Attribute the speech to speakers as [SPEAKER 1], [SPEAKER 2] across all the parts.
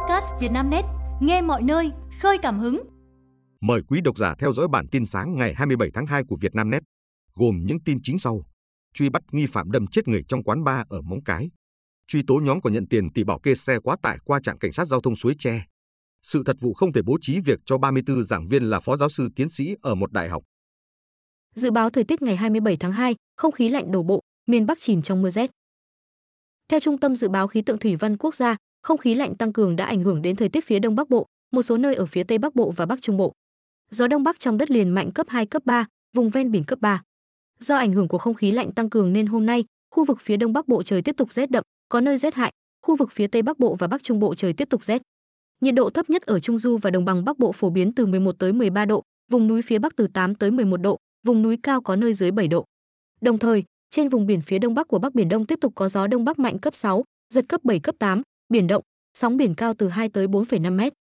[SPEAKER 1] podcast Vietnamnet, nghe mọi nơi, khơi cảm hứng.
[SPEAKER 2] Mời quý độc giả theo dõi bản tin sáng ngày 27 tháng 2 của Vietnamnet, gồm những tin chính sau. Truy bắt nghi phạm đâm chết người trong quán bar ở Móng Cái. Truy tố nhóm có nhận tiền tỷ bảo kê xe quá tải qua trạm cảnh sát giao thông Suối Tre. Sự thật vụ không thể bố trí việc cho 34 giảng viên là phó giáo sư tiến sĩ ở một đại học.
[SPEAKER 3] Dự báo thời tiết ngày 27 tháng 2, không khí lạnh đổ bộ, miền Bắc chìm trong mưa rét. Theo Trung tâm Dự báo Khí tượng Thủy văn Quốc gia, không khí lạnh tăng cường đã ảnh hưởng đến thời tiết phía Đông Bắc Bộ, một số nơi ở phía Tây Bắc Bộ và Bắc Trung Bộ. Gió Đông Bắc trong đất liền mạnh cấp 2, cấp 3, vùng ven biển cấp 3. Do ảnh hưởng của không khí lạnh tăng cường nên hôm nay, khu vực phía Đông Bắc Bộ trời tiếp tục rét đậm, có nơi rét hại, khu vực phía Tây Bắc Bộ và Bắc Trung Bộ trời tiếp tục rét. Nhiệt độ thấp nhất ở Trung Du và Đồng bằng Bắc Bộ phổ biến từ 11 tới 13 độ, vùng núi phía Bắc từ 8 tới 11 độ, vùng núi cao có nơi dưới 7 độ. Đồng thời, trên vùng biển phía đông bắc của Bắc Biển Đông tiếp tục có gió đông bắc mạnh cấp 6, giật cấp 7 cấp 8, biển động, sóng biển cao từ 2 tới 4,5 mét.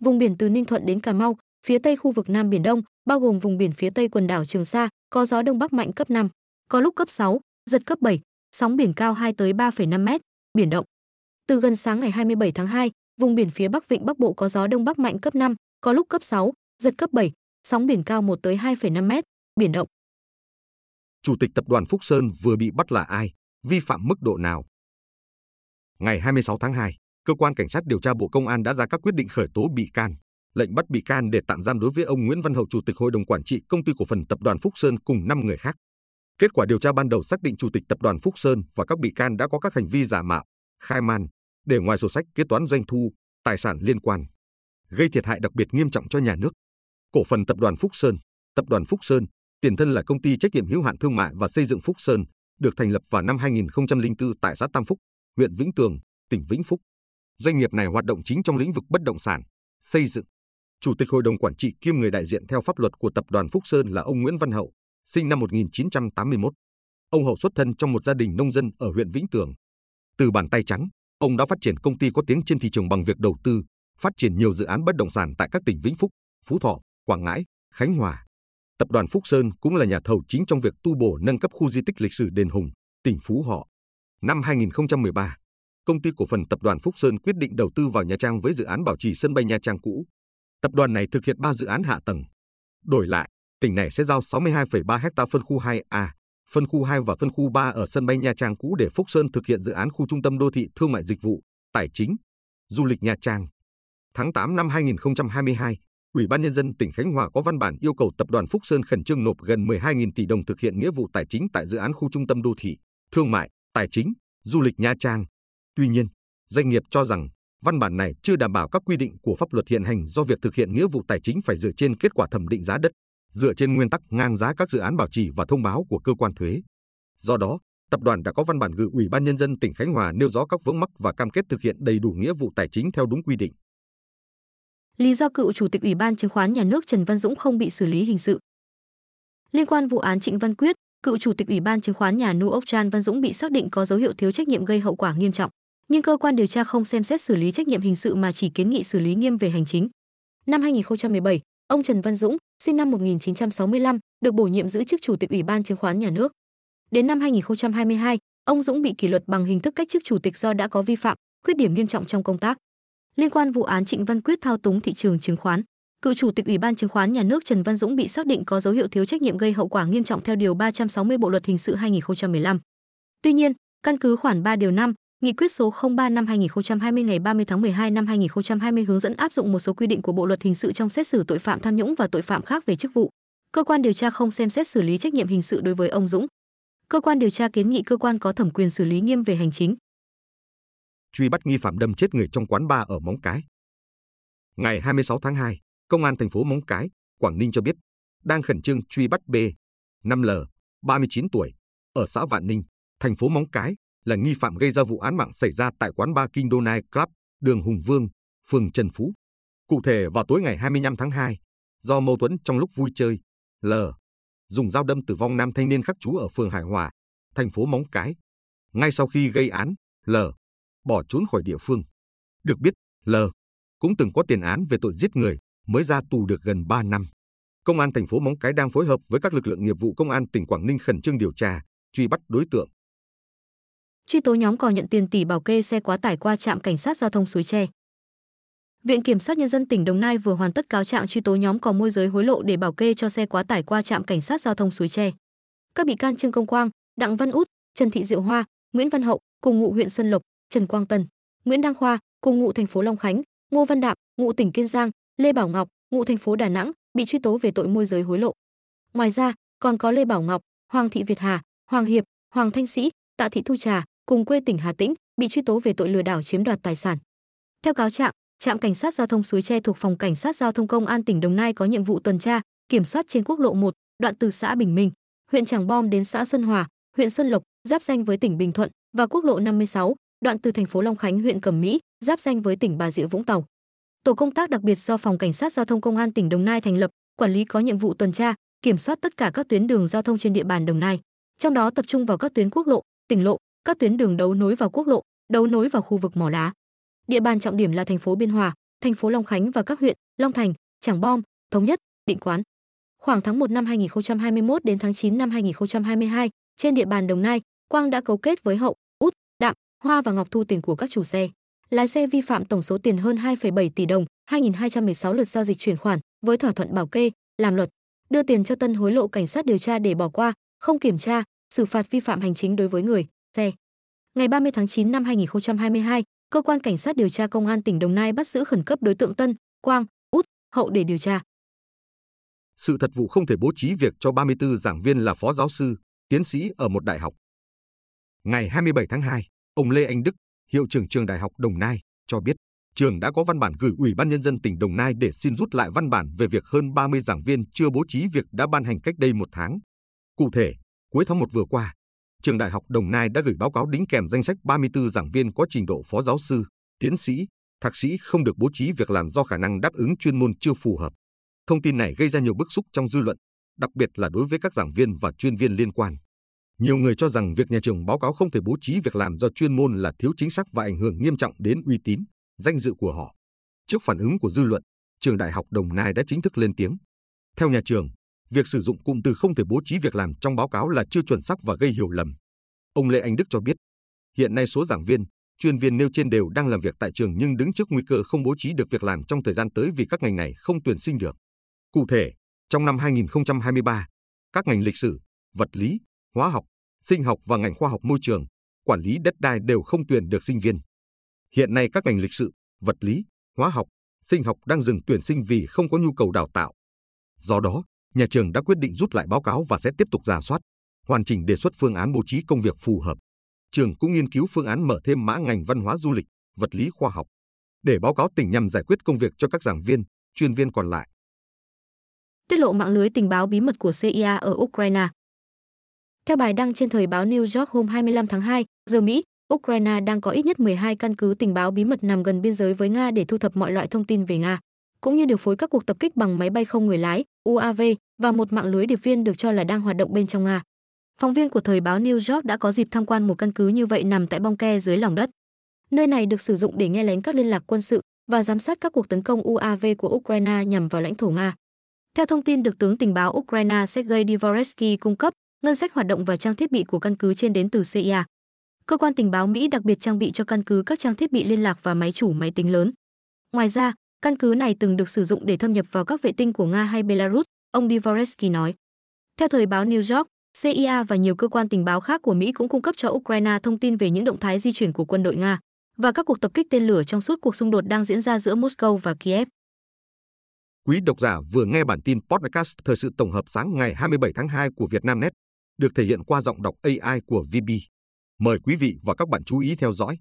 [SPEAKER 3] Vùng biển từ Ninh Thuận đến Cà Mau, phía tây khu vực Nam Biển Đông, bao gồm vùng biển phía tây quần đảo Trường Sa, có gió đông bắc mạnh cấp 5, có lúc cấp 6, giật cấp 7, sóng biển cao 2 tới 3,5 mét, biển động. Từ gần sáng ngày 27 tháng 2, vùng biển phía Bắc Vịnh Bắc Bộ có gió đông bắc mạnh cấp 5, có lúc cấp 6, giật cấp 7, sóng biển cao 1 tới 2,5 mét, biển động.
[SPEAKER 2] Chủ tịch tập đoàn Phúc Sơn vừa bị bắt là ai, vi phạm mức độ nào? Ngày 26 tháng 2, cơ quan cảnh sát điều tra Bộ Công an đã ra các quyết định khởi tố bị can, lệnh bắt bị can để tạm giam đối với ông Nguyễn Văn Hậu, chủ tịch hội đồng quản trị công ty cổ phần tập đoàn Phúc Sơn cùng 5 người khác. Kết quả điều tra ban đầu xác định chủ tịch tập đoàn Phúc Sơn và các bị can đã có các hành vi giả mạo, khai man, để ngoài sổ sách kế toán doanh thu, tài sản liên quan, gây thiệt hại đặc biệt nghiêm trọng cho nhà nước. Cổ phần tập đoàn Phúc Sơn, tập đoàn Phúc Sơn, tiền thân là công ty trách nhiệm hữu hạn thương mại và xây dựng Phúc Sơn, được thành lập vào năm 2004 tại xã Tam Phúc, huyện Vĩnh Tường, tỉnh Vĩnh Phúc. Doanh nghiệp này hoạt động chính trong lĩnh vực bất động sản, xây dựng. Chủ tịch hội đồng quản trị kiêm người đại diện theo pháp luật của tập đoàn Phúc Sơn là ông Nguyễn Văn Hậu, sinh năm 1981. Ông Hậu xuất thân trong một gia đình nông dân ở huyện Vĩnh Tường. Từ bàn tay trắng, ông đã phát triển công ty có tiếng trên thị trường bằng việc đầu tư, phát triển nhiều dự án bất động sản tại các tỉnh Vĩnh Phúc, Phú Thọ, Quảng Ngãi, Khánh Hòa. Tập đoàn Phúc Sơn cũng là nhà thầu chính trong việc tu bổ nâng cấp khu di tích lịch sử Đền Hùng, tỉnh Phú Thọ. Năm 2013, công ty cổ phần tập đoàn Phúc Sơn quyết định đầu tư vào Nha Trang với dự án bảo trì sân bay Nha Trang cũ. Tập đoàn này thực hiện 3 dự án hạ tầng. Đổi lại, tỉnh này sẽ giao 62,3 ha phân khu 2A, phân khu 2 và phân khu 3 ở sân bay Nha Trang cũ để Phúc Sơn thực hiện dự án khu trung tâm đô thị thương mại dịch vụ, tài chính, du lịch Nha Trang. Tháng 8 năm 2022, Ủy ban nhân dân tỉnh Khánh Hòa có văn bản yêu cầu tập đoàn Phúc Sơn khẩn trương nộp gần 12.000 tỷ đồng thực hiện nghĩa vụ tài chính tại dự án khu trung tâm đô thị, thương mại, tài chính, du lịch Nha Trang. Tuy nhiên, doanh nghiệp cho rằng văn bản này chưa đảm bảo các quy định của pháp luật hiện hành do việc thực hiện nghĩa vụ tài chính phải dựa trên kết quả thẩm định giá đất, dựa trên nguyên tắc ngang giá các dự án bảo trì và thông báo của cơ quan thuế. Do đó, tập đoàn đã có văn bản gửi Ủy ban nhân dân tỉnh Khánh Hòa nêu rõ các vướng mắc và cam kết thực hiện đầy đủ nghĩa vụ tài chính theo đúng quy định.
[SPEAKER 3] Lý do cựu chủ tịch Ủy ban chứng khoán nhà nước Trần Văn Dũng không bị xử lý hình sự. Liên quan vụ án Trịnh Văn Quyết, cựu chủ tịch Ủy ban chứng khoán nhà Nu ốc Trần Văn Dũng bị xác định có dấu hiệu thiếu trách nhiệm gây hậu quả nghiêm trọng, nhưng cơ quan điều tra không xem xét xử lý trách nhiệm hình sự mà chỉ kiến nghị xử lý nghiêm về hành chính. Năm 2017, ông Trần Văn Dũng, sinh năm 1965, được bổ nhiệm giữ chức chủ tịch Ủy ban chứng khoán nhà nước. Đến năm 2022, ông Dũng bị kỷ luật bằng hình thức cách chức chủ tịch do đã có vi phạm, khuyết điểm nghiêm trọng trong công tác. Liên quan vụ án Trịnh Văn Quyết thao túng thị trường chứng khoán, cựu chủ tịch Ủy ban chứng khoán nhà nước Trần Văn Dũng bị xác định có dấu hiệu thiếu trách nhiệm gây hậu quả nghiêm trọng theo điều 360 Bộ luật hình sự 2015. Tuy nhiên, căn cứ khoản 3 điều 5, Nghị quyết số 03 năm 2020 ngày 30 tháng 12 năm 2020 hướng dẫn áp dụng một số quy định của Bộ luật hình sự trong xét xử tội phạm tham nhũng và tội phạm khác về chức vụ. Cơ quan điều tra không xem xét xử lý trách nhiệm hình sự đối với ông Dũng. Cơ quan điều tra kiến nghị cơ quan có thẩm quyền xử lý nghiêm về hành chính
[SPEAKER 2] truy bắt nghi phạm đâm chết người trong quán bar ở Móng Cái. Ngày 26 tháng 2, Công an thành phố Móng Cái, Quảng Ninh cho biết, đang khẩn trương truy bắt B, 5L, 39 tuổi, ở xã Vạn Ninh, thành phố Móng Cái, là nghi phạm gây ra vụ án mạng xảy ra tại quán bar King Donai Club, đường Hùng Vương, phường Trần Phú. Cụ thể vào tối ngày 25 tháng 2, do mâu thuẫn trong lúc vui chơi, L dùng dao đâm tử vong nam thanh niên khắc trú ở phường Hải Hòa, thành phố Móng Cái. Ngay sau khi gây án, L bỏ trốn khỏi địa phương. Được biết, L cũng từng có tiền án về tội giết người, mới ra tù được gần 3 năm. Công an thành phố Móng Cái đang phối hợp với các lực lượng nghiệp vụ công an tỉnh Quảng Ninh khẩn trương điều tra, truy bắt đối tượng.
[SPEAKER 3] Truy tố nhóm cò nhận tiền tỷ bảo kê xe quá tải qua trạm cảnh sát giao thông Suối Tre. Viện Kiểm sát Nhân dân tỉnh Đồng Nai vừa hoàn tất cáo trạng truy tố nhóm có môi giới hối lộ để bảo kê cho xe quá tải qua trạm cảnh sát giao thông Suối Tre. Các bị can Trương Công Quang, Đặng Văn Út, Trần Thị Diệu Hoa, Nguyễn Văn Hậu cùng ngụ huyện Xuân Lộc, Trần Quang Tân, Nguyễn Đăng Khoa cùng ngụ thành phố Long Khánh, Ngô Văn Đạm, ngụ tỉnh Kiên Giang, Lê Bảo Ngọc, ngụ thành phố Đà Nẵng bị truy tố về tội môi giới hối lộ. Ngoài ra, còn có Lê Bảo Ngọc, Hoàng Thị Việt Hà, Hoàng Hiệp, Hoàng Thanh Sĩ, Tạ Thị Thu Trà cùng quê tỉnh Hà Tĩnh bị truy tố về tội lừa đảo chiếm đoạt tài sản. Theo cáo trạng, trạm cảnh sát giao thông Suối Tre thuộc phòng cảnh sát giao thông công an tỉnh Đồng Nai có nhiệm vụ tuần tra, kiểm soát trên quốc lộ 1, đoạn từ xã Bình Minh, huyện Tràng Bom đến xã Xuân Hòa, huyện Xuân Lộc, giáp danh với tỉnh Bình Thuận và quốc lộ 56, đoạn từ thành phố Long Khánh huyện Cẩm Mỹ, giáp danh với tỉnh Bà Rịa Vũng Tàu. Tổ công tác đặc biệt do phòng cảnh sát giao thông công an tỉnh Đồng Nai thành lập, quản lý có nhiệm vụ tuần tra, kiểm soát tất cả các tuyến đường giao thông trên địa bàn Đồng Nai, trong đó tập trung vào các tuyến quốc lộ, tỉnh lộ, các tuyến đường đấu nối vào quốc lộ, đấu nối vào khu vực mỏ đá. Địa bàn trọng điểm là thành phố Biên Hòa, thành phố Long Khánh và các huyện Long Thành, Trảng Bom, Thống Nhất, Định Quán. Khoảng tháng 1 năm 2021 đến tháng 9 năm 2022, trên địa bàn Đồng Nai, Quang đã cấu kết với Hậu, Út, Đạm, Hoa và Ngọc thu tiền của các chủ xe. Lái xe vi phạm tổng số tiền hơn 2,7 tỷ đồng, 2.216 lượt giao dịch chuyển khoản với thỏa thuận bảo kê, làm luật, đưa tiền cho Tân hối lộ cảnh sát điều tra để bỏ qua, không kiểm tra, xử phạt vi phạm hành chính đối với người, xe. Ngày 30 tháng 9 năm 2022, cơ quan cảnh sát điều tra công an tỉnh Đồng Nai bắt giữ khẩn cấp đối tượng Tân, Quang, Út, Hậu để điều tra.
[SPEAKER 2] Sự thật vụ không thể bố trí việc cho 34 giảng viên là phó giáo sư, tiến sĩ ở một đại học. Ngày 27 tháng 2, ông Lê Anh Đức, hiệu trưởng trường Đại học Đồng Nai, cho biết trường đã có văn bản gửi Ủy ban Nhân dân tỉnh Đồng Nai để xin rút lại văn bản về việc hơn 30 giảng viên chưa bố trí việc đã ban hành cách đây một tháng. Cụ thể, cuối tháng 1 vừa qua, trường Đại học Đồng Nai đã gửi báo cáo đính kèm danh sách 34 giảng viên có trình độ phó giáo sư, tiến sĩ, thạc sĩ không được bố trí việc làm do khả năng đáp ứng chuyên môn chưa phù hợp. Thông tin này gây ra nhiều bức xúc trong dư luận, đặc biệt là đối với các giảng viên và chuyên viên liên quan. Nhiều người cho rằng việc nhà trường báo cáo không thể bố trí việc làm do chuyên môn là thiếu chính xác và ảnh hưởng nghiêm trọng đến uy tín, danh dự của họ. Trước phản ứng của dư luận, trường Đại học Đồng Nai đã chính thức lên tiếng. Theo nhà trường, việc sử dụng cụm từ không thể bố trí việc làm trong báo cáo là chưa chuẩn xác và gây hiểu lầm. Ông Lê Anh Đức cho biết, hiện nay số giảng viên, chuyên viên nêu trên đều đang làm việc tại trường nhưng đứng trước nguy cơ không bố trí được việc làm trong thời gian tới vì các ngành này không tuyển sinh được. Cụ thể, trong năm 2023, các ngành lịch sử, vật lý, hóa học, sinh học và ngành khoa học môi trường, quản lý đất đai đều không tuyển được sinh viên. Hiện nay các ngành lịch sử, vật lý, hóa học, sinh học đang dừng tuyển sinh vì không có nhu cầu đào tạo. Do đó, nhà trường đã quyết định rút lại báo cáo và sẽ tiếp tục giả soát, hoàn chỉnh đề xuất phương án bố trí công việc phù hợp. Trường cũng nghiên cứu phương án mở thêm mã ngành văn hóa du lịch, vật lý khoa học để báo cáo tỉnh nhằm giải quyết công việc cho các giảng viên, chuyên viên còn lại.
[SPEAKER 3] Tiết lộ mạng lưới tình báo bí mật của CIA ở Ukraine. Theo bài đăng trên thời báo New York hôm 25 tháng 2, giờ Mỹ, Ukraine đang có ít nhất 12 căn cứ tình báo bí mật nằm gần biên giới với Nga để thu thập mọi loại thông tin về Nga, cũng như điều phối các cuộc tập kích bằng máy bay không người lái, UAV và một mạng lưới điệp viên được cho là đang hoạt động bên trong Nga. Phóng viên của thời báo New York đã có dịp tham quan một căn cứ như vậy nằm tại bong ke dưới lòng đất. Nơi này được sử dụng để nghe lén các liên lạc quân sự và giám sát các cuộc tấn công UAV của Ukraine nhằm vào lãnh thổ Nga. Theo thông tin được tướng tình báo Ukraine Sergei Dvorsky cung cấp, ngân sách hoạt động và trang thiết bị của căn cứ trên đến từ CIA. Cơ quan tình báo Mỹ đặc biệt trang bị cho căn cứ các trang thiết bị liên lạc và máy chủ máy tính lớn. Ngoài ra, căn cứ này từng được sử dụng để thâm nhập vào các vệ tinh của Nga hay Belarus, ông Dvorsky nói. Theo thời báo New York, CIA và nhiều cơ quan tình báo khác của Mỹ cũng cung cấp cho Ukraine thông tin về những động thái di chuyển của quân đội Nga và các cuộc tập kích tên lửa trong suốt cuộc xung đột đang diễn ra giữa Moscow và Kiev.
[SPEAKER 2] Quý độc giả vừa nghe bản tin podcast thời sự tổng hợp sáng ngày 27 tháng 2 của Vietnamnet, được thể hiện qua giọng đọc AI của VB. Mời quý vị và các bạn chú ý theo dõi.